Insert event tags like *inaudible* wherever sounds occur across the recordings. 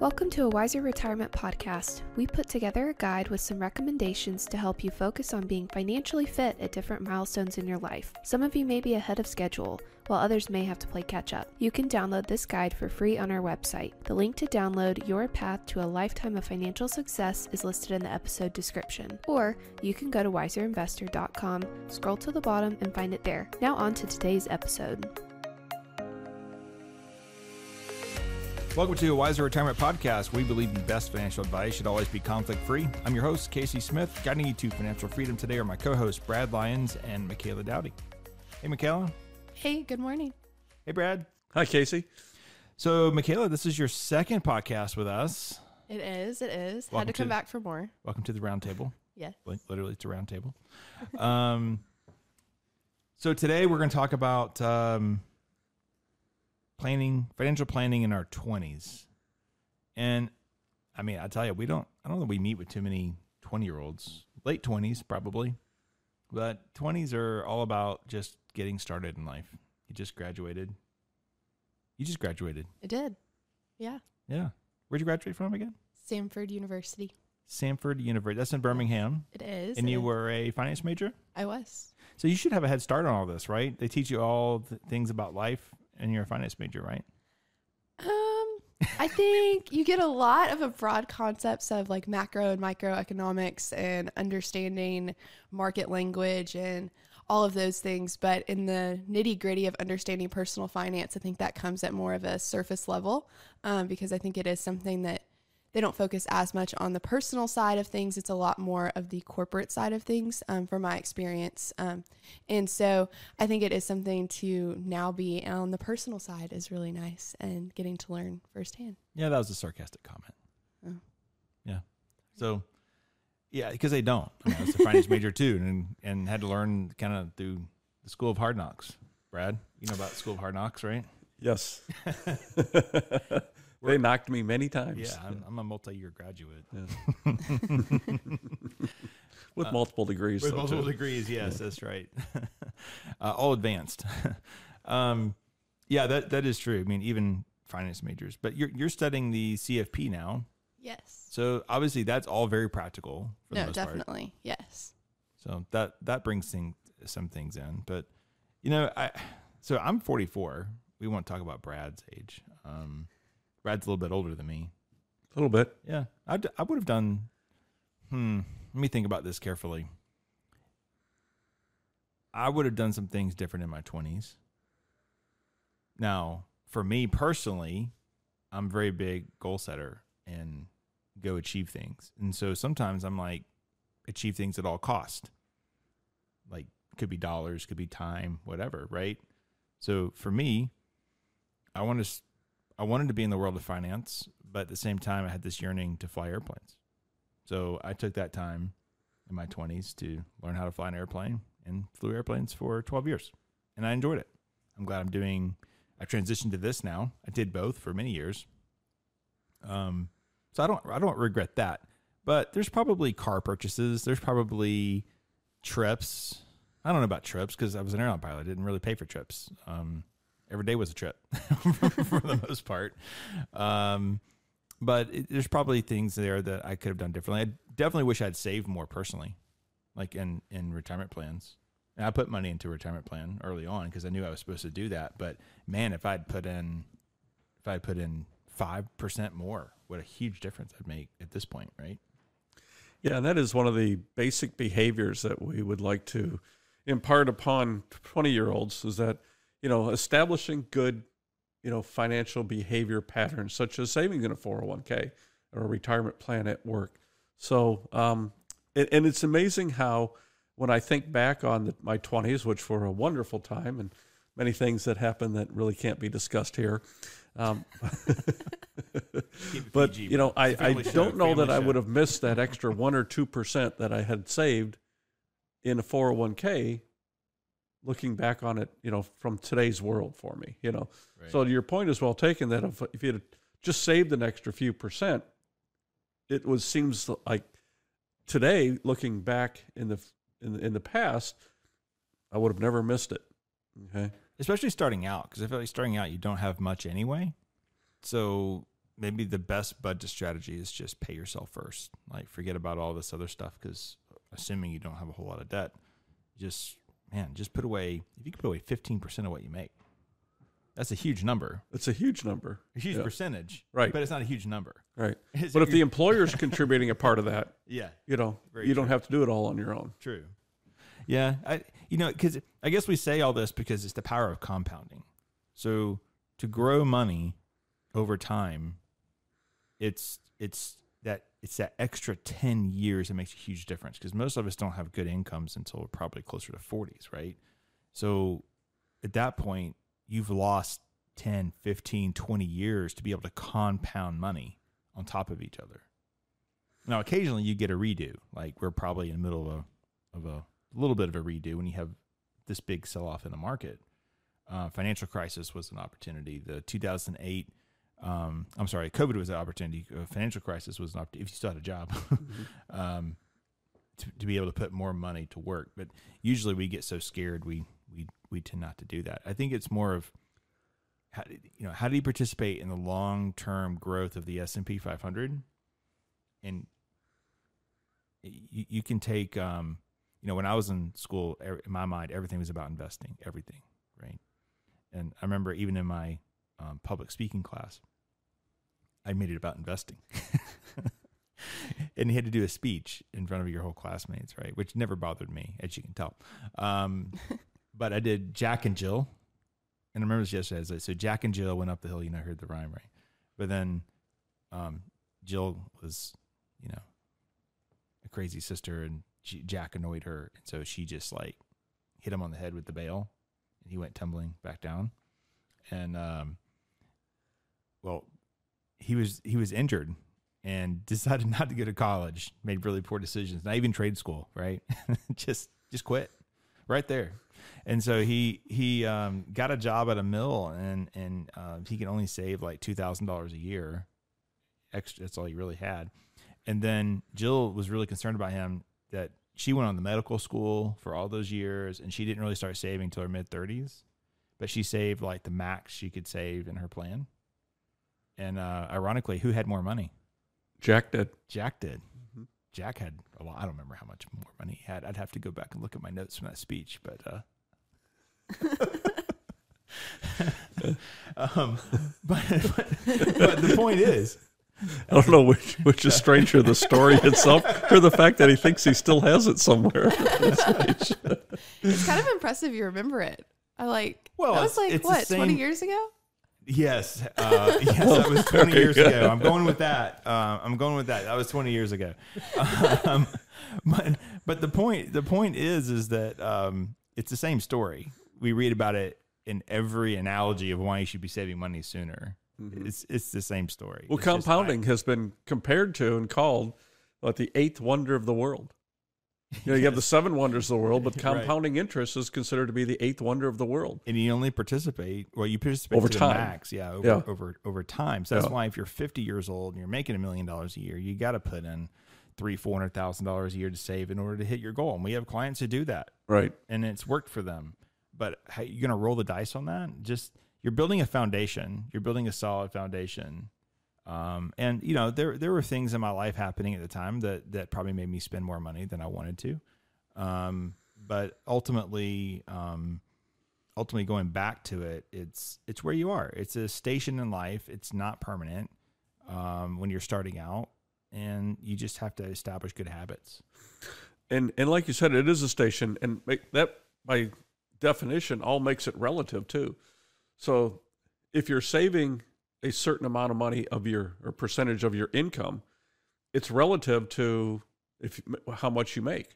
Welcome to a Wiser Retirement Podcast. We put together a guide with some recommendations to help you focus on being financially fit at different milestones in your life. Some of you may be ahead of schedule, while others may have to play catch up. You can download this guide for free on our website. The link to download Your Path to a Lifetime of Financial Success is listed in the episode description. Or you can go to wiserinvestor.com, scroll to the bottom, and find it there. Now, on to today's episode. Welcome to a Wiser Retirement Podcast. We believe the best financial advice should always be conflict free. I'm your host, Casey Smith. Guiding you to financial freedom today are my co hosts, Brad Lyons and Michaela Dowdy. Hey, Michaela. Hey, good morning. Hey, Brad. Hi, Casey. So, Michaela, this is your second podcast with us. It is. It is. Welcome Had to come to- back for more. Welcome to the round table. Yes. Literally, it's a round table. um, *laughs* so, today we're going to talk about um, planning, financial planning in our 20s. And I mean, I tell you, we don't, I don't know, we meet with too many 20 year olds, late 20s probably, but 20s are all about just getting started in life. You just graduated. You just graduated. It did. Yeah. Yeah. Where'd you graduate from again? Samford University. Samford University. That's in Birmingham. It is. And it you is. were a finance major? I was. So you should have a head start on all this, right? They teach you all the things about life and you're a finance major, right? Um, I think you get a lot of a broad concepts of like macro and microeconomics and understanding market language and all of those things. But in the nitty gritty of understanding personal finance, I think that comes at more of a surface level um, because I think it is something that they don't focus as much on the personal side of things. It's a lot more of the corporate side of things, um, from my experience. Um, and so I think it is something to now be on the personal side is really nice and getting to learn firsthand. Yeah, that was a sarcastic comment. Oh. Yeah. So, yeah, because they don't. I, mean, I was a finance major too, and and had to learn kind of through the school of hard knocks. Brad, you know about school of hard knocks, right? Yes. *laughs* *laughs* they knocked me many times. Yeah, I'm, I'm a multi-year graduate *laughs* With multiple degrees. with multiple too. degrees. Yes, that's right. *laughs* uh, all advanced. *laughs* um, yeah, that that is true. I mean, even finance majors, but you're you're studying the CFP now, Yes. so obviously that's all very practical. For the No, most part. definitely. Yes. So that that brings thing, some things in. But you know, I so I'm 44. We won't talk about Brad's age. Um, Brad's a little bit older than me. A little bit. Yeah, I I would have done. Hmm. Let me think about this carefully. I would have done some things different in my 20s. Now, for me personally, I'm a very big goal setter and go achieve things. And so sometimes I'm like, achieve things at all cost. Like could be dollars, could be time, whatever, right? So for me, I want to I wanted to be in the world of finance, but at the same time I had this yearning to fly airplanes. So I took that time in my 20s to learn how to fly an airplane and flew airplanes for 12 years. And I enjoyed it. I'm glad I'm doing I transitioned to this now. I did both for many years. Um so I don't I don't regret that. But there's probably car purchases, there's probably trips. I don't know about trips because I was an airline pilot. I didn't really pay for trips. Um, every day was a trip *laughs* for the most part. Um, but it, there's probably things there that I could have done differently. I definitely wish I'd saved more personally, like in in retirement plans. And I put money into a retirement plan early on because I knew I was supposed to do that. But man, if I'd put in, if I'd put in five percent more, what a huge difference I'd make at this point, right? Yeah, and that is one of the basic behaviors that we would like to impart upon 20 year olds is that, you know, establishing good, you know, financial behavior patterns such as saving in a 401k or a retirement plan at work. So, um, and, and it's amazing how when I think back on the, my 20s, which were a wonderful time and many things that happened that really can't be discussed here. Um, *laughs* but you know, I, I don't know that I would have missed that extra one or two percent that I had saved in a 401k. Looking back on it, you know, from today's world for me, you know. So your point is well taken that if if you had just saved an extra few percent, it was seems like today, looking back in the in the, in the past, I would have never missed it. Okay. especially starting out because I feel like starting out you don't have much anyway. So maybe the best budget strategy is just pay yourself first. Like forget about all this other stuff because assuming you don't have a whole lot of debt, just man, just put away if you can put away fifteen percent of what you make. That's a huge number, It's a huge number. a huge Yeah. percentage, Right. But it's not a huge number. Right. *laughs* It's- But if the employer's *laughs* contributing a part of that, yeah, you know, Very you don't have to do it all on your own. True. Yeah, I you know because I guess we say all this because it's the power of compounding. So to grow money over time, it's it's it's that extra ten years that makes a huge difference because most of us don't have good incomes until we're probably closer to forties, right? So at that point, you've lost 10, 15, 20 years to be able to compound money on top of each other. Now, occasionally you get a redo. Like we're probably in the middle of a of a little bit of a redo when you have this big sell off in the market. Uh, financial crisis was an opportunity. The 2008, um, I'm sorry, COVID was an opportunity. Uh, financial crisis was an opportunity if you still had a job, *laughs* um, to, to be able to put more money to work. But usually we get so scared we we we tend not to do that. I think it's more of how, you know how do you participate in the long term growth of the S and P 500, and you, you can take um, you know when I was in school, in my mind everything was about investing, everything, right? And I remember even in my um, public speaking class, I made it about investing. *laughs* and he had to do a speech in front of your whole classmates, right? Which never bothered me, as you can tell. Um, *laughs* but I did Jack and Jill, and I remember this yesterday. I was like, So Jack and Jill went up the hill. You know, I heard the rhyme, right? But then um, Jill was, you know, a crazy sister, and she, Jack annoyed her, and so she just like hit him on the head with the bale, and he went tumbling back down. And um, well, he was he was injured and *laughs* decided not to go to college. Made really poor decisions. Not even trade school, right? *laughs* just just quit right there. And so he he um, got a job at a mill, and and uh, he could only save like two thousand dollars a year. Extra, that's all he really had. And then Jill was really concerned about him that she went on the medical school for all those years, and she didn't really start saving until her mid thirties. But she saved like the max she could save in her plan. And uh, ironically, who had more money? Jack did. Jack did. Mhm. Jack had a lot. I don't remember how much more money he had. I'd have to go back and look at my notes from that speech, but uh *laughs* um but, but but the point is I don't know which which is stranger, the story itself or the fact that he thinks he still has it somewhere. It's kind of impressive you remember it. I like. Well, that was like it's the what twenty years ago. Yes uh *laughs* yes that was 20 Very years good. ago. I'm going with that. Uh, i'm going with that. That was 20 years ago. *laughs* Um, but but the point the point is is that um it's the same story. We read about it in every analogy of why you should be saving money sooner. It's it's the same story. Mm-hmm. Well, It's just compounding has been compared to and called what the eighth wonder of the world. You know, you have the seven wonders of the world, but *laughs* Right. compounding interest is considered to be the eighth wonder of the world. and you only participate well you participate Over to time. max yeah over Yeah. over over time so that's Yeah. why if you're 50 years old and you're making a million dollars a year you got to put in three four hundred thousand dollars a year to save in order to hit your goal and we have clients who do that Right. and it's worked for them but how you gonna roll the dice on that just you're building a foundation you're building a solid foundation um, and you know there there were things in my life happening at the time that that probably made me spend more money than I wanted to. Um, but ultimately um, ultimately going back to it it's it's where you are. It's a station in life. It's not permanent um, when you're starting out and you just have to establish good habits. And and like you said, it is a station, and that by definition all makes it relative too. So if you're saving a certain amount of money of your or percentage of your income, it's relative to if how much you make.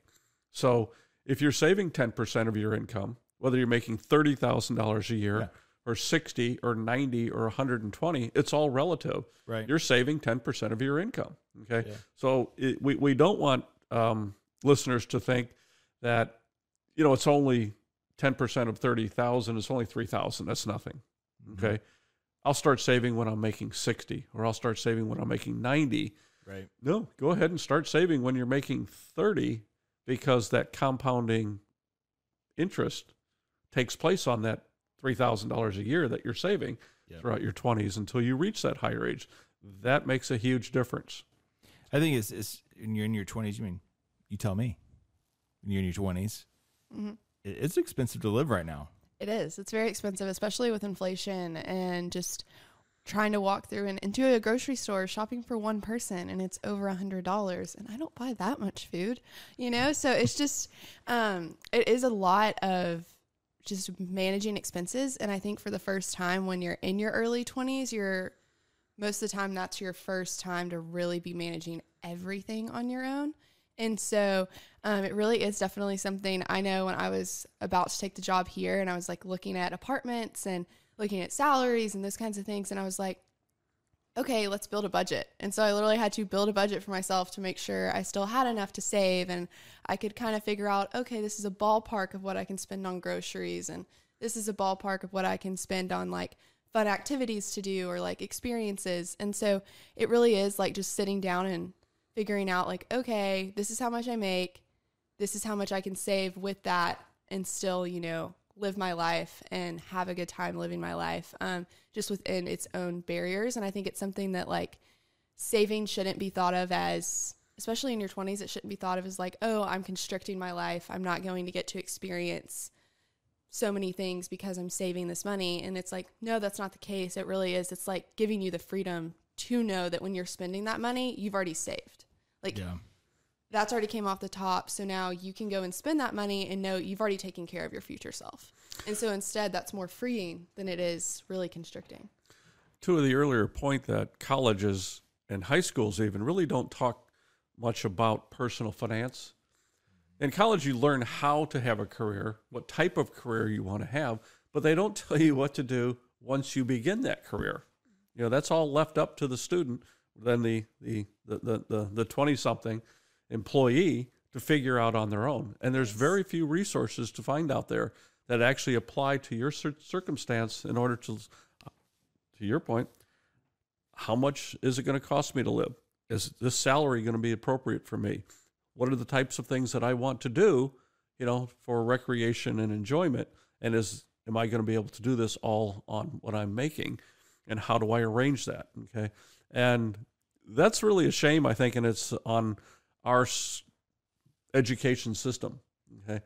So if you're saving ten percent of your income, whether you're making thirty thousand dollars a year Yeah. or sixty or ninety or one hundred and twenty, it's all relative right you're saving 10% of your income. Okay. Yeah. So it, we, we don't want um, listeners to think that, you know, it's only 10% of 30,000. It's only 3,000. That's nothing. Mm-hmm. Okay. I'll start saving when I'm making 60 or I'll start saving when I'm making 90. right No, go ahead and start saving when you're making 30 because that compounding interest takes place on that $3,000 a year that you're saving Yeah. throughout your 20s until you reach that higher age. that makes a huge difference. I think it's, it's when you're in your 20s. You mean you tell me when you're in your 20s. Mhm. It's expensive to live right now. It is. It's very expensive, especially with inflation and just trying to walk through and into a grocery store shopping for one person and it's over a hundred dollars and I don't buy that much food, you know? So it's just um it is a lot of just managing expenses and I think for the first time when you're in your early twenties, you're most of the time that's your first time to really be managing everything on your own. And so um, it really is definitely something I know when I was about to take the job here and I was like looking at apartments and looking at salaries and those kinds of things. And I was like, okay, let's build a budget. And so I literally had to build a budget for myself to make sure I still had enough to save and I could kind of figure out, okay, this is a ballpark of what I can spend on groceries and this is a ballpark of what I can spend on like fun activities to do or like experiences. And so it really is like just sitting down and figuring out like, okay, this is how much I make. This is how much I can save with that and still, you know, live my life and have a good time living my life um, just within its own barriers. And I think it's something that like saving shouldn't be thought of as, especially in your 20s, it shouldn't be thought of as like, oh, I'm constricting my life. I'm not going to get to experience so many things because I'm saving this money. And it's like, no, that's not the case. It really is. It's like giving you the freedom to know that when you're spending that money, you've already saved. Like Yeah. that's already came off the top. So now you can go and spend that money and know you've already taken care of your future self. And so instead, that's more freeing than it is really constricting. To the earlier point that colleges and high schools even really don't talk much about personal finance. In college, you learn how to have a career, what type of career you want to have, but they don't *laughs* tell you what to do once you begin that career. You know, that's all left up to the student, then the the the the the, 20 something employee to figure out on their own. And there's very few resources to find out there that actually apply to your cir- circumstance in order to to your point, how much is it going to cost me to live? Is this salary going to be appropriate for me? What are the types of things that I want to do, you know, for recreation and enjoyment? And is am I going to be able to do this all on what I'm making? And how do I arrange that? Okay, and that's really a shame, I think, and it's on our education system. Okay,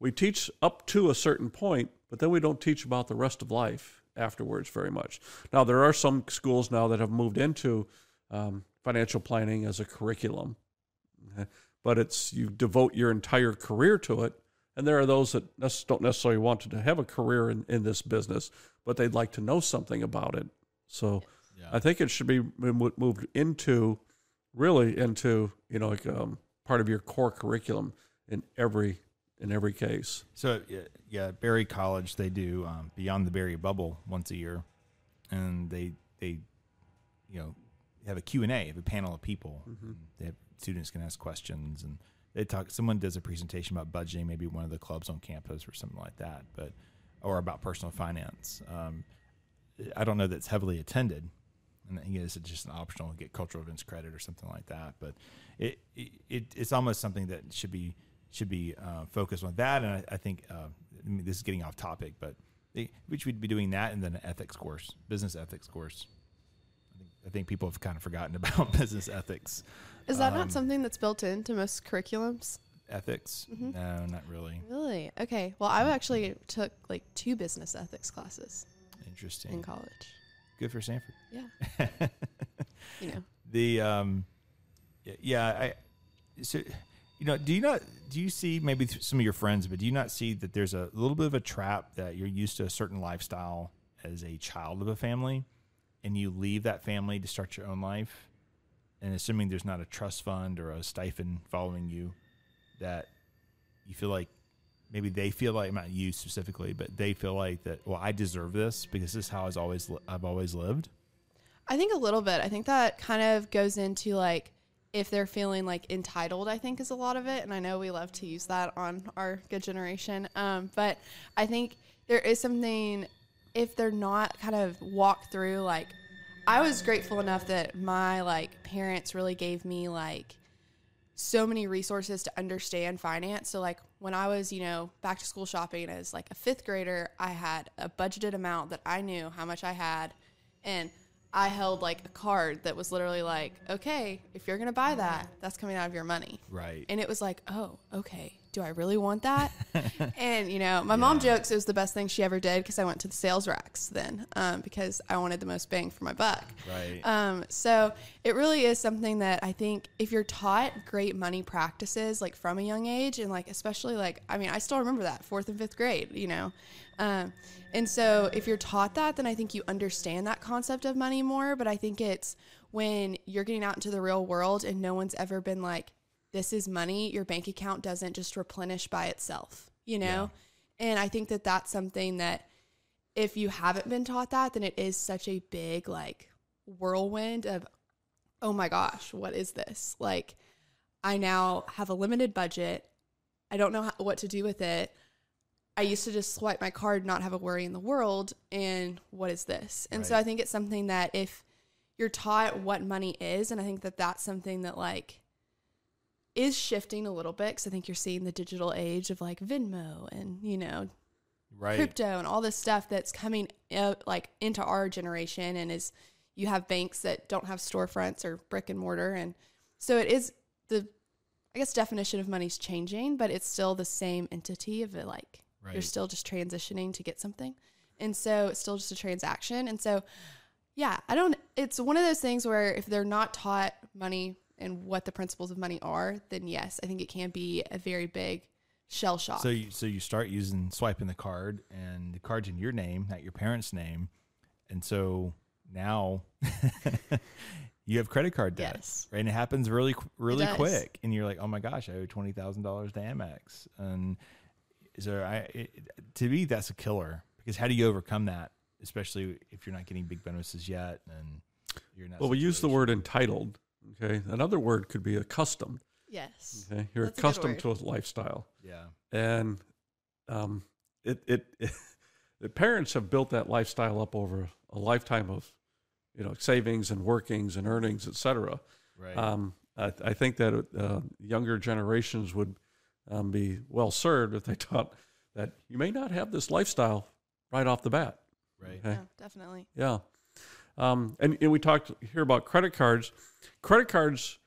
we teach up to a certain point, but then we don't teach about the rest of life afterwards very much. Now, there are some schools now that have moved into um, financial planning as a curriculum, okay? but it's you devote your entire career to it. And there are those that don't necessarily want to have a career in, in this business, but they'd like to know something about it. So Yeah. I think it should be moved into really into you know like um, part of your core curriculum in every in every case. So yeah, yeah, Berry College they do um, Beyond the Berry Bubble once a year, and they they you know have a Q and A, have a panel of people. Mhm. They have students can ask questions, and they talk. Someone does a presentation about budgeting, maybe one of the clubs on campus or something like that, but or about personal finance. Um, I don't know that's heavily attended, and I guess it's just an optional get cultural events credit or something like that. But it, it, it it's almost something that should be should be uh, focused on that. And I, I think uh, I mean, this is getting off topic, but they, we should be doing that and then an ethics course, business ethics course. I think, I think people have kind of forgotten *laughs* about business ethics. Is that Um, not something that's built into most curriculums? Ethics? Mhm. No, not really. Really? Okay. Well, I actually took like two business ethics classes in college. Good for Samford. Yeah. *laughs* You know. the um yeah i so you know do you not do you see maybe some of your friends but do you not see that there's a little bit of a trap that you're used to a certain lifestyle as a child of a family and you leave that family to start your own life and assuming there's not a trust fund or a stipend following you that you feel like maybe they feel like not you specifically but they feel like that well i deserve this because this is how i've always li- i've always lived I think a little bit. I think that kind of goes into like if they're feeling like entitled, I think is a lot of it. And I know we love to use that on our good generation. Um, but I think there is something if they're not kind of walk through like I was grateful enough that my like parents really gave me like so many resources to understand finance. So like when I was, you know, back to school shopping as like a fifth grader, I had a budgeted amount that I knew how much I had and I held like a card that was literally like, okay, if you're gonna buy that, that's coming out of your money. Right. And it was like, oh, okay. Do I really want that? *laughs* and you know, my mom jokes it was the best thing she ever did because I went to the sales racks then um, because I wanted the most bang for my buck. Right. Um, so it really is something that I think if you're taught great money practices like from a young age and like especially like I mean I still remember that fourth and fifth grade, you know. Um, and so if you're taught that, then I think you understand that concept of money more. But I think it's when you're getting out into the real world and no one's ever been like, this is money, your bank account doesn't just replenish by itself, you know? And I think that that's something that if you haven't been taught that, then it is such a big like whirlwind of, oh my gosh, what is this? Like, I now have a limited budget. I don't know how, what to do with it. I used to just swipe my card, not have a worry in the world. And what is this? And so I think it's something that if you're taught what money is, and I think that that's something that like is shifting a little bit because I think you're seeing the digital age of like Venmo and you know right. crypto and all this stuff that's coming uh, like into our generation and is you have banks that don't have storefronts or brick and mortar. And so it is the i guess definition of money's changing but it's still the same entity of it like you're still just transitioning to get something. And so it's still just a transaction. And so yeah i don't it's one of those things where if they're not taught money and what the principles of money are then yes i think it can be a very big shell shock So you so you start using swiping the card and the card's in your name, not your parents' name. And so now *laughs* you have credit card debt. Yes. Right. And it happens really qu- really quick. And you're like, "Oh my gosh, I owe $20,000 to Amex." And so I it, to me that's a killer because how do you overcome that, especially if you're not getting big bonuses yet and you're not. that Well, we use the word entitled. Okay. Another word could be accustomed. yes Okay. You're That's a accustomed to a lifestyle. Yeah. and um, it, it, *laughs* the parents have built that lifestyle up over a lifetime of you know savings and workings and earnings, et cetera. Right. Um, I, I think that uh, younger generations would um, be well served if they *laughs* taught that you may not have this lifestyle right off the bat. right. Okay. yeah definitely Yeah. Um, and, and we talked here about credit cards. Credit cards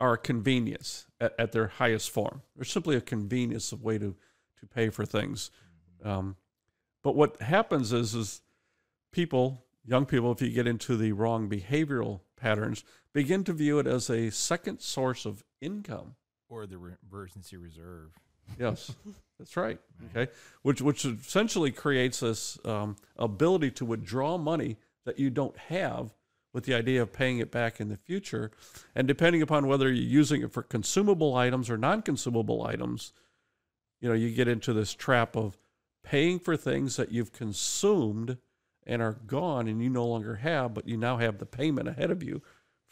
are a convenience at, at their highest form. They're simply a convenience of way to, to pay for things. Um, but what happens is, is people, young people, if you get into the wrong behavioral patterns, begin to view it as a second source of income. Or the re- emergency reserve. Yes, *laughs* that's right. Okay, which which essentially creates this um, ability to withdraw money that you don't have, with the idea of paying it back in the future, and depending upon whether you're using it for consumable items or non-consumable items, you know, you get into this trap of paying for things that you've consumed and are gone and you no longer have, but you now have the payment ahead of you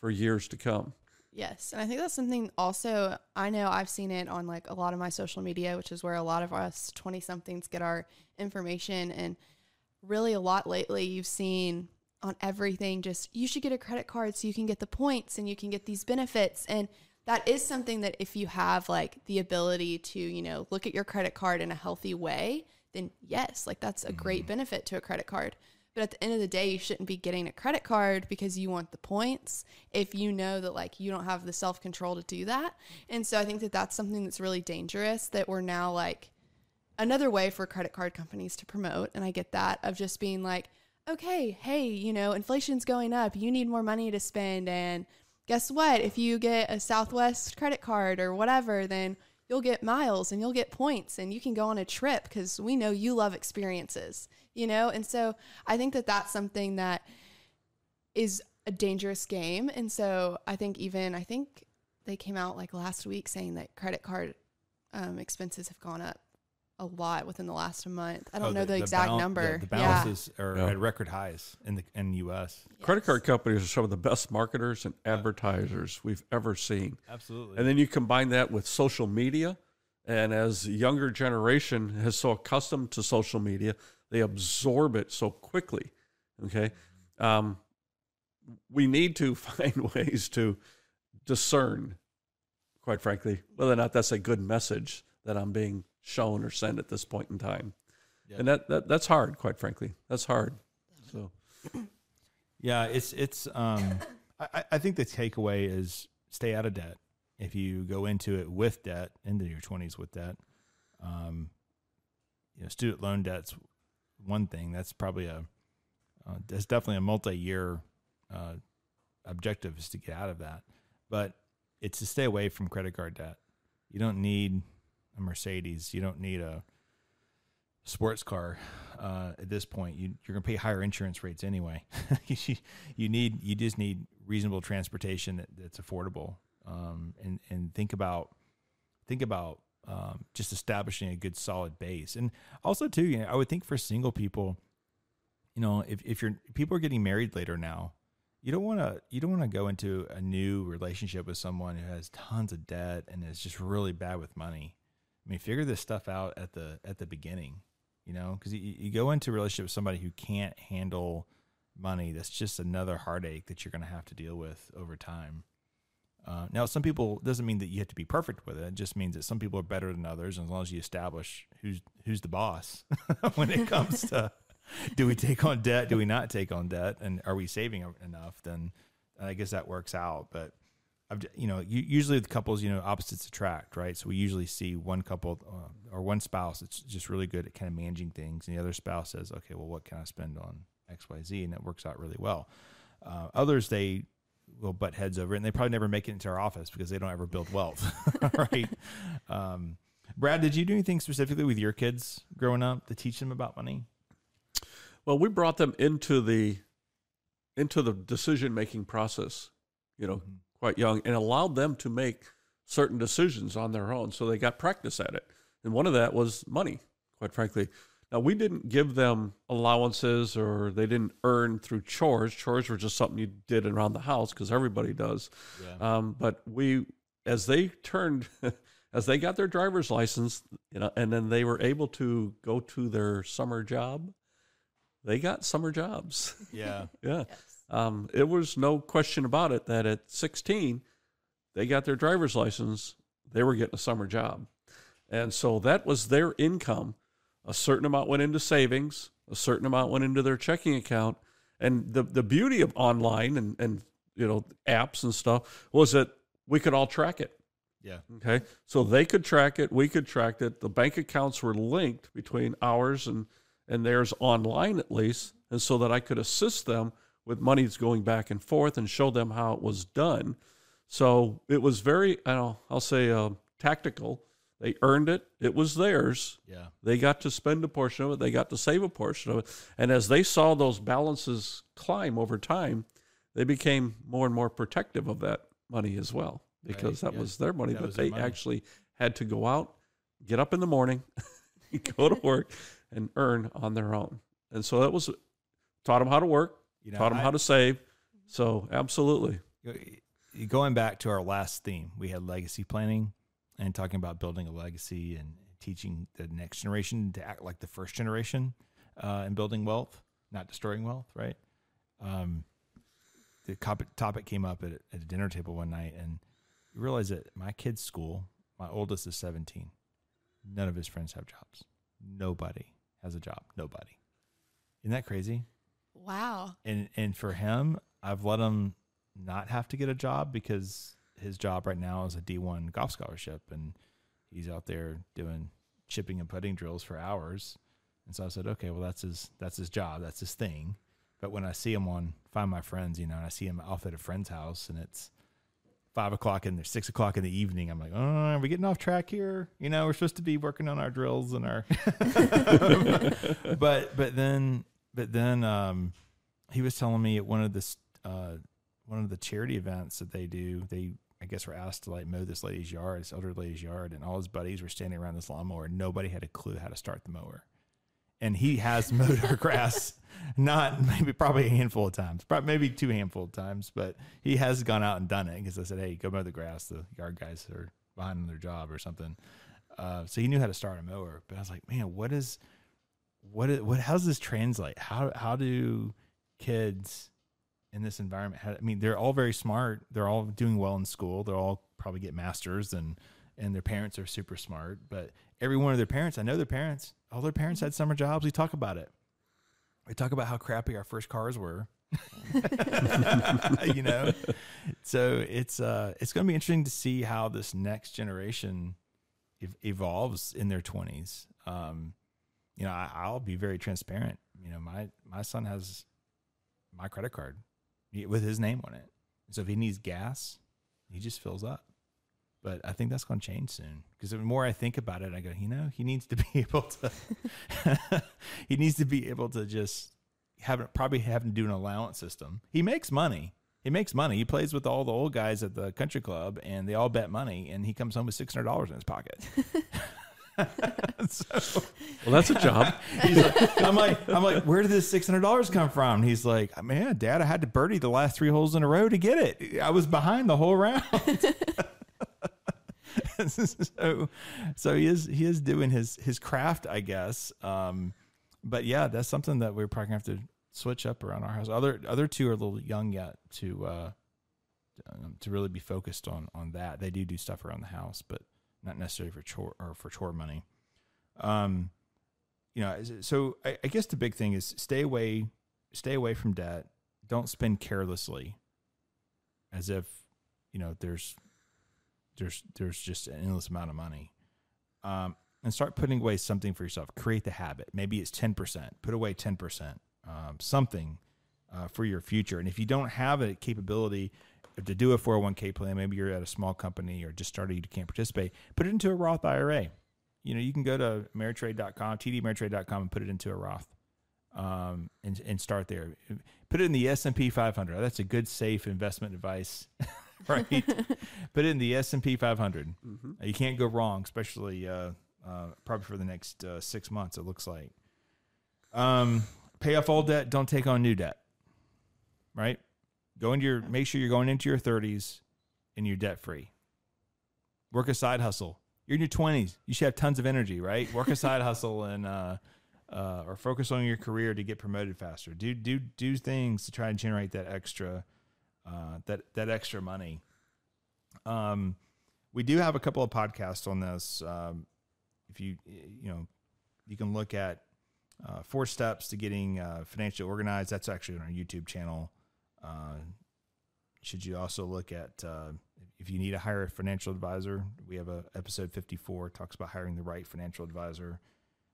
for years to come. Yes, and I think that's something also I know I've seen it on like a lot of my social media, which is where a lot of us 20 somethings get our information and really a lot lately you've seen on everything just you should get a credit card so you can get the points and you can get these benefits and that is something that if you have like the ability to, you know, look at your credit card in a healthy way, then yes, like that's a great mm-hmm. benefit to a credit card. But at the end of the day, you shouldn't be getting a credit card because you want the points if you know that like you don't have the self control to do that. And so I think that that's something that's really dangerous that we're now like another way for credit card companies to promote. And I get that of just being like, okay, hey, you know, inflation's going up. You need more money to spend. And guess what? If you get a Southwest credit card or whatever, then you'll get miles and you'll get points and you can go on a trip because we know you love experiences, you know? And so I think that that's something that is a dangerous game. And so I think even, I think they came out like last week saying that credit card um, expenses have gone up a lot within the last month. I don't Oh, know the, exact balan- number. The, the yeah. balances are Yeah. at record highs in the in the U.S. Credit card companies are some of the best marketers and advertisers we've ever seen. Absolutely. And then you combine that with social media. And as the younger generation has so accustomed to social media, they absorb it so quickly. Okay. Um, we need to *laughs* find ways to discern, quite frankly, whether or not that's a good message that I'm being shown or sent at this point in time. Yeah. And that, that that's hard, quite frankly. That's hard. So *clears throat* Yeah, it's it's. Um, I, I think the takeaway is stay out of debt. If you go into it with debt, into your twenties with debt, um, you know, student loan debt's one thing. That's probably a uh, that's definitely a multi-year uh, objective is to get out of that. But it's to stay away from credit card debt. You don't need a Mercedes. You don't need a sports car uh, at this point. You, you're going to pay higher insurance rates anyway. *laughs* you, you need you just need reasonable transportation that, that's affordable. Um, and and think about think about um, just establishing a good solid base. And also too, you know, I would think for single people, you know, if if you're people are getting married later now, you don't want to you don't want to go into a new relationship with someone who has tons of debt and is just really bad with money. I mean, figure this stuff out at the at the beginning, you know, because you, you go into a relationship with somebody who can't handle money. That's just another heartache that you're going to have to deal with over time. Uh, now, some people doesn't mean that you have to be perfect with it. It just means that some people are better than others, and as long as you establish who's who's the boss *laughs* when it comes to do we take on debt, do we not take on debt, and are we saving enough? Then I guess that works out. But I've, you know, usually the couples, you know, opposites attract, right? So we usually see one couple uh, or one spouse that's just really good at kind of managing things, and the other spouse says, "Okay, well, what can I spend on X, Y, Z?" And it works out really well. Uh, others they will butt heads over it, and they probably never make it into our office because they don't ever build wealth, *laughs* right? Um, Brad, did you do anything specifically with your kids growing up to teach them about money? Well, we brought them into the into the decision making process, you know, mm-hmm. Quite young, and allowed them to make certain decisions on their own. So they got practice at it, and one of that was money. Quite frankly, now, we didn't give them allowances or they didn't earn through chores. Chores were just something you did around the house because everybody does. Yeah. Um, but we, as they turned, *laughs* as they got their driver's license, you know, and then they were able to go to their summer job, they got summer jobs. Yeah. *laughs* yeah. Yes. Um, it was no question about it that at 16, they got their driver's license, they were getting a summer job. And so that was their income a certain amount went into savings, a certain amount went into their checking account. And the, the beauty of online and, and you know apps and stuff was that we could all track it. Yeah. Okay. So they could track it, we could track it. The bank accounts were linked between ours and and theirs online at least, and so that I could assist them with monies going back and forth and show them how it was done. So it was very, I know, I'll say uh, tactical they earned it. It was theirs. Yeah. They got to spend a portion of it. They got to save a portion of it. And as they saw those balances climb over time, they became more and more protective of that money as well because right. that yeah. was their money. That but they money. actually had to go out, get up in the morning, *laughs* go to *laughs* work, and earn on their own. And so that was taught them how to work, you know, taught them I, how to save. So absolutely. Going back to our last theme, we had legacy planning and talking about building a legacy and teaching the next generation to act like the first generation uh, and building wealth, not destroying wealth, right? Um, the topic came up at, at a dinner table one night, and you realize that my kid's school, my oldest is 17. None of his friends have jobs. Nobody has a job. Nobody. Isn't that crazy? Wow. And and for him, I've let him not have to get a job because his job right now is a D1 golf scholarship, and he's out there doing chipping and putting drills for hours. And so I said, okay, well that's his that's his job, that's his thing. But when I see him on Find My Friends, you know, and I see him off at a friend's house, and it's five o'clock and there's six o'clock in the evening. I'm like, oh, are we getting off track here? You know, we're supposed to be working on our drills and our. *laughs* but but then but then um, he was telling me at one of the uh, one of the charity events that they do, they I guess were asked to like mow this lady's yard, this elder lady's yard, and all his buddies were standing around this lawnmower. And nobody had a clue how to start the mower. And he has mowed her *laughs* grass, not maybe probably a handful of times, probably maybe two handful of times, but he has gone out and done it because I said, "Hey, go mow the grass." The yard guys are behind on their job or something. Uh, so he knew how to start a mower. But I was like, man, what is, what what? How's this translate? How how do kids in this environment I mean, they're all very smart. They're all doing well in school. They're all probably get masters and and their parents are super smart. But every one of their parents, I know their parents. All their parents had summer jobs. We talk about it. We talk about how crappy our first cars were. *laughs* you know, so it's uh, it's going to be interesting to see how this next generation ev- evolves in their twenties. Um, you know, I, I'll be very transparent. You know, my my son has my credit card with his name on it. So if he needs gas, he just fills up. But I think that's going to change soon because the more I think about it, I go, you know, he needs to be *laughs* able to, *laughs* he needs to be able to just have probably having to do an allowance system. He makes money. He makes money. He plays with all the old guys at the country club, and they all bet money, and he comes home with six hundred dollars in his pocket. *laughs* *laughs* so, well, that's a job. like, I'm like, I'm like, where did this six hundred dollars come from? He's like, man, Dad, I had to birdie the last three holes in a row to get it. I was behind the whole round. *laughs* so, so he is he is doing his his craft, I guess. Um, but yeah, that's something that we're probably gonna have to switch up around our house. Other other two are a little young yet to uh, um, to really be focused on on that. They do do stuff around the house, but not necessarily for chore or for chore money. Um, you know, so I, I guess the big thing is stay away, stay away from debt. Don't spend carelessly, as if you know there's there's there's just an endless amount of money. Um, and start putting away something for yourself. Create the habit. Maybe it's ten percent. Put away ten percent. Um, something uh, for your future. And if you don't have a capability to do a 401k plan, maybe you're at a small company or just started, you can't participate, put it into a Roth IRA. You know, you can go to Ameritrade.com, TDAmeritrade.com and put it into a Roth um, and, and start there. Put it in the S&P 500. That's a good, safe investment advice, *laughs* right? put it in the S&P 500. Mm-hmm. You can't go wrong, especially uh, uh, probably for the next uh, six months, it looks like. Um, pay off all debt, don't take on new debt. Right? Go into your make sure you're going into your 30s and you're debt free. Work a side hustle. You're in your 20s. You should have tons of energy, right? Work a side *laughs* hustle and uh, uh, or focus on your career to get promoted faster. Do do do things to try and generate that extra uh, that that extra money. Um, we do have a couple of podcasts on this. Um, if you you know, you can look at uh, four steps to getting uh, financially organized. That's actually on our YouTube channel. Uh, should you also look at uh, if you need to hire a financial advisor? We have a episode 54 talks about hiring the right financial advisor.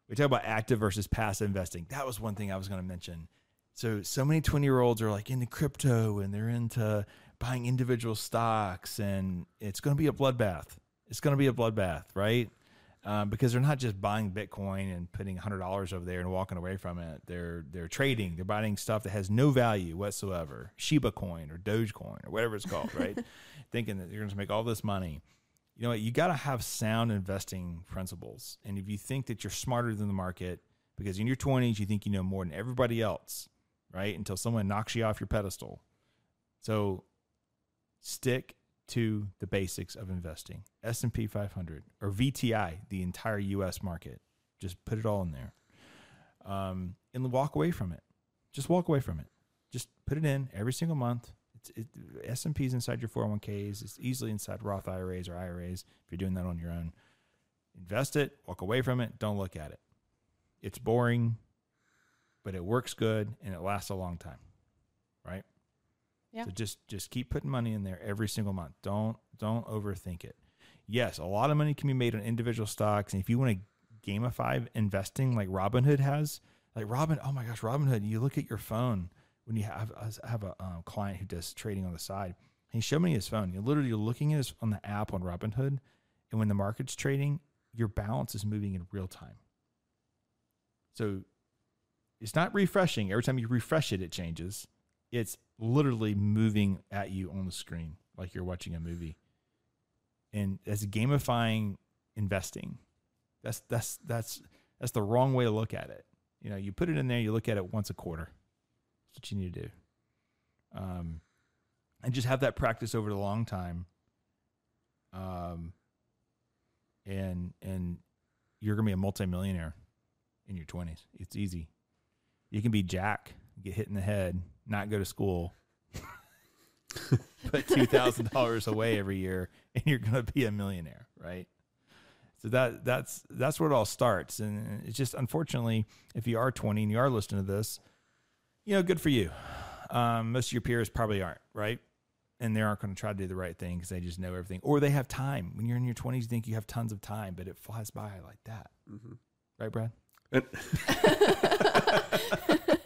We talk about active versus passive investing. That was one thing I was going to mention. So so many 20 year olds are like into crypto and they're into buying individual stocks and it's going to be a bloodbath. It's going to be a bloodbath, right? Um, because they're not just buying Bitcoin and putting hundred dollars over there and walking away from it. They're they're trading. They're buying stuff that has no value whatsoever, Shiba Coin or Dogecoin or whatever it's called, right? *laughs* Thinking that you're going to make all this money. You know what? You got to have sound investing principles, and if you think that you're smarter than the market, because in your 20s you think you know more than everybody else, right? Until someone knocks you off your pedestal. So stick to the basics of investing. S&P 500 or VTI, the entire US market. Just put it all in there. Um, and walk away from it. Just walk away from it. Just put it in every single month. It's it, S&P is inside your 401ks. It's easily inside Roth IRAs or IRAs if you're doing that on your own. Invest it, walk away from it, don't look at it. It's boring, but it works good and it lasts a long time. Yeah. So just just keep putting money in there every single month. Don't don't overthink it. Yes, a lot of money can be made on individual stocks, and if you want to gamify investing like Robinhood has, like Robin, oh my gosh, Robinhood, you look at your phone when you have I have a um, client who does trading on the side. He showed me his phone. You're literally looking at his on the app on Robinhood, and when the market's trading, your balance is moving in real time. So it's not refreshing. Every time you refresh it, it changes it's literally moving at you on the screen like you're watching a movie. And as gamifying investing. That's that's that's that's the wrong way to look at it. You know, you put it in there, you look at it once a quarter. That's what you need to do. Um, and just have that practice over the long time. Um, and and you're gonna be a multimillionaire in your twenties. It's easy. You can be Jack, get hit in the head, not go to school, put two thousand dollars away every year, and you're going to be a millionaire, right? So that that's that's where it all starts, and it's just unfortunately, if you are 20 and you are listening to this, you know, good for you. um, most of your peers probably aren't, right? And they aren't going to try to do the right thing because they just know everything, or they have time. When you're in your 20s, you think you have tons of time, but it flies by like that, Mhm. right, Brad? *laughs* *laughs*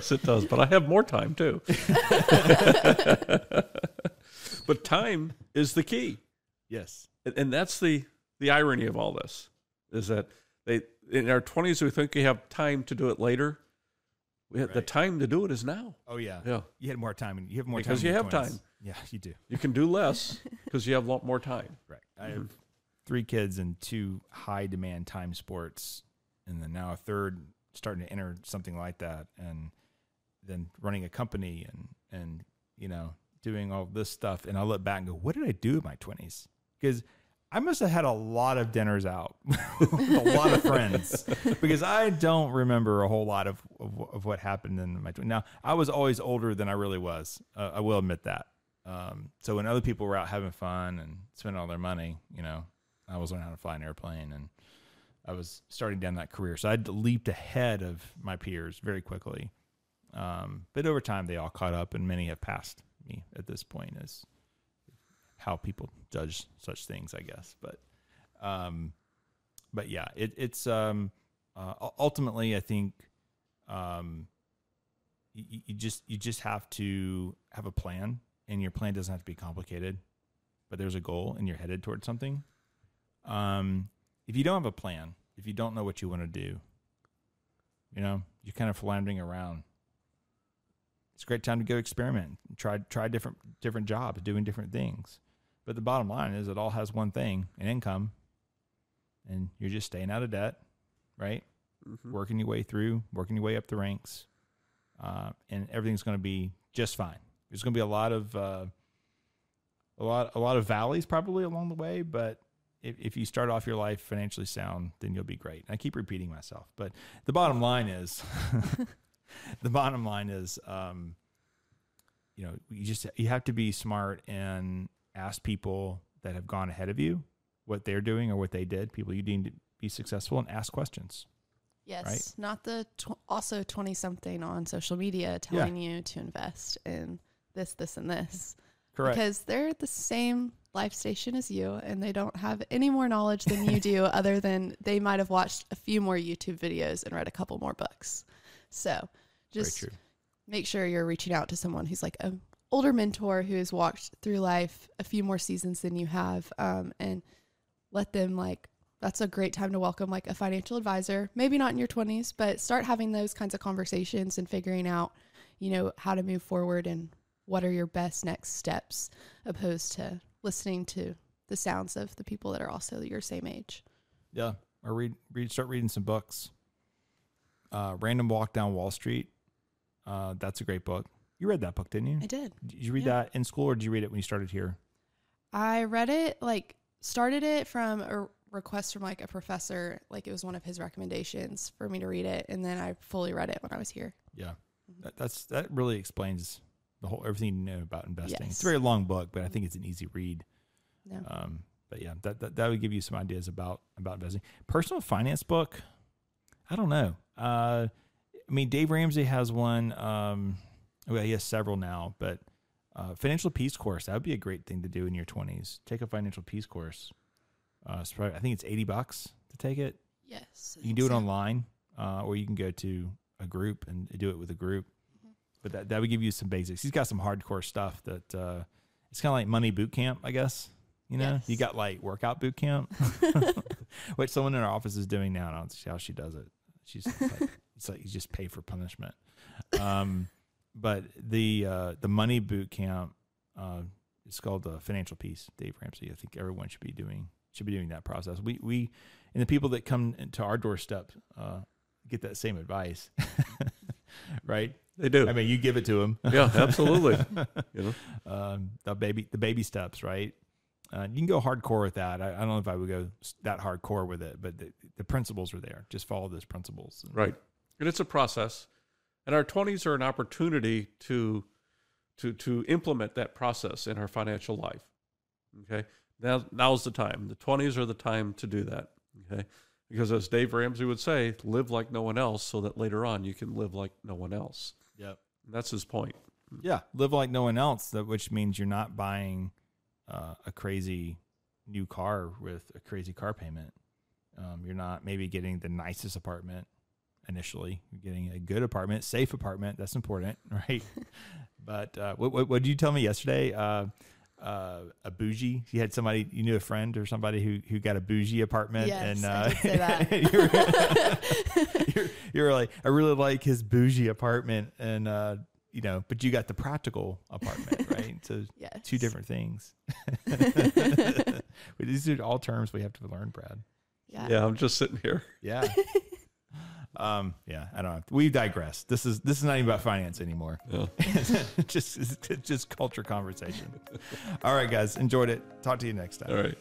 And- yes, it does. But I have more time too. *laughs* but time is the key. Yes. And, and that's the the irony of all this is that they in our 20s we think we have time to do it later. We have, The time to do it is now. Oh yeah. Yeah. You had more time. And you have more Because time. you have 20s. time. Yeah, you do. You can do less because you have a lot more time. *laughs* Right. I have three kids and two high demand time sports, and then now a third starting to enter something like that, and then running a company and and you know doing all this stuff. And I look back and go, what did I do in my twenties? Because I must have had a lot of dinners out, *laughs* a lot of friends, *laughs* because I don't remember a whole lot of of, of what happened in my 20s. Now I was always older than I really was. Uh, I will admit that. Um, so when other people were out having fun and spending all their money, you know, I was learning how to fly an airplane and I was starting down that career. So I leaped ahead of my peers very quickly. Um, but over time, they all caught up and many have passed me at this point is how people judge such things, I guess. But, um, but yeah, it, it's, um, uh, ultimately, I think, um, you, you just, you just have to have a plan and your plan doesn't have to be complicated, but there's a goal and you're headed towards something. Um, if you don't have a plan, if you don't know what you want to do, you know, you're kind of floundering around. It's a great time to go experiment, try try different different jobs, doing different things. But the bottom line is, it all has one thing: an income, and you're just staying out of debt, right? Mhm. Working your way through, working your way up the ranks, uh, and everything's going to be just fine. There's going to be a lot of uh, a lot a lot of valleys probably along the way, but if, if you start off your life financially sound, then you'll be great. I keep repeating myself, but the bottom line is, *laughs* *laughs* *laughs* the bottom line is, um, you know, you just you have to be smart and ask people that have gone ahead of you what they're doing or what they did, people you deem to be successful, and ask questions. Yes, Right? not the tw- also twenty something on social media telling you to invest in this, this, and this Correct. because they're the same life station as you, and they don't have any more knowledge than you do, *laughs* other than they might have watched a few more YouTube videos and read a couple more books. So, just make sure you're reaching out to someone who's like a older mentor who has walked through life a few more seasons than you have um, and let them like that's a great time to welcome like a financial advisor maybe not in your 20s but start having those kinds of conversations and figuring out you know how to move forward and what are your best next steps opposed to listening to the sounds of the people that are also your same age Yeah, or read, read, start reading some books. Uh, Random Walk Down Wall Street. Uh, that's a great book. You read that book, didn't you? i did Did you read yeah. that in school, or did you read it when you started here? I read it like started it from a request from like a professor, like it was one of his recommendations for me to read it, and then I fully read it when I was here. Yeah, that, that's that really explains the whole everything you know about investing. It's a very long book, but I think it's an easy read. No. Um, but yeah, that, that that would give you some ideas about about investing. Personal finance book, I don't know. Uh, I mean, Dave Ramsey has one. Um, well, he has several now, but uh, financial peace course that would be a great thing to do in your twenties. Take a financial peace course. Uh, probably, I think it's eighty bucks to take it. Yes, You can do it online, uh, or you can go to a group and do it with a group. But that, that would give you some basics. He's got some hardcore stuff that uh, it's kind of like money boot camp, I guess. You know, you got like workout boot camp, *laughs* *laughs* which someone in our office is doing now. I don't see how she does it. She's like, it's like you just pay for punishment. Um, *laughs* but the uh, the money boot camp, uh, it's called the financial peace. Dave Ramsey. I think everyone should be doing should be doing that process. We we and the people that come to our doorstep uh, get that same advice, *laughs* right? They do. I mean, you give it to them. yeah, absolutely. *laughs* you know, um, the baby the baby steps, right? Uh, you can go hardcore with that. I, I don't know if I would go that hardcore with it, but the, the principles are there. Just follow those principles. right. And it's a process. And our 20s are an opportunity to to to implement that process in our financial life. Okay? Now now's the time. The 20s are the time to do that. Okay? Because as Dave Ramsey would say, live like no one else so that later on you can live like no one else. Yep. That's his point. Yeah, live like no one else, that which means you're not buying uh, a crazy new car with a crazy car payment. Um, you're not maybe getting the nicest apartment initially. You're getting a good apartment, safe apartment. That's important, *laughs* right? but uh, what, what, what did you tell me yesterday? Uh, uh, a bougie. You had somebody you knew a friend or somebody who who got a bougie apartment, Yes, and uh, did say that. you're, you're, you're like, I really like his bougie apartment, and uh, you know, but you got the practical apartment, *laughs* right? So Yes. two different things. *laughs* These are all terms we have to learn, Brad. Yeah. Yeah, I'm just sitting here. Yeah. Um. Yeah. I don't. Have to, we digress. This is this is not even about finance anymore. Yeah. *laughs* just *laughs* just culture conversation. All right, guys. Enjoyed it. Talk to you next time. All right.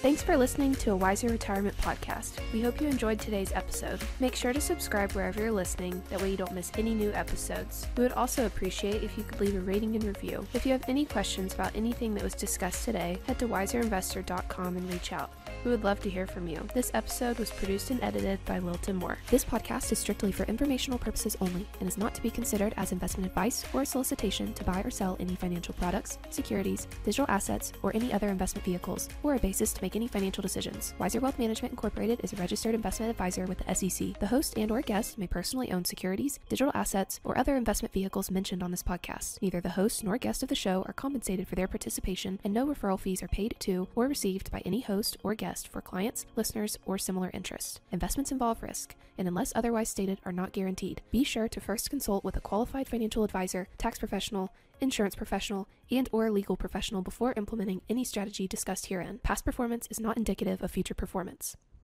Thanks for listening to a Wiser Retirement podcast. We hope you enjoyed today's episode. Make sure to subscribe wherever you're listening, that way you don't miss any new episodes. We would also appreciate if you could leave a rating and review. If you have any questions about anything that was discussed today, head to wiserinvestor.com and reach out. We would love to hear from you. This episode was produced and edited by Lilton Moore. This podcast is strictly for informational purposes only and is not to be considered as investment advice or a solicitation to buy or sell any financial products, securities, digital assets, or any other investment vehicles, or a basis to make any financial decisions. Wiser Wealth Management Incorporated is a registered investment advisor with the SEC. The host and or guest may personally own securities, digital assets, or other investment vehicles mentioned on this podcast. Neither the host nor guest of the show are compensated for their participation, and no referral fees are paid to or received by any host or guest for clients, listeners, or similar interests. Investments involve risk, and unless otherwise stated, are not guaranteed. Be sure to first consult with a qualified financial advisor, tax professional, insurance professional, and or legal professional before implementing any strategy discussed herein. Past performance is not indicative of future performance.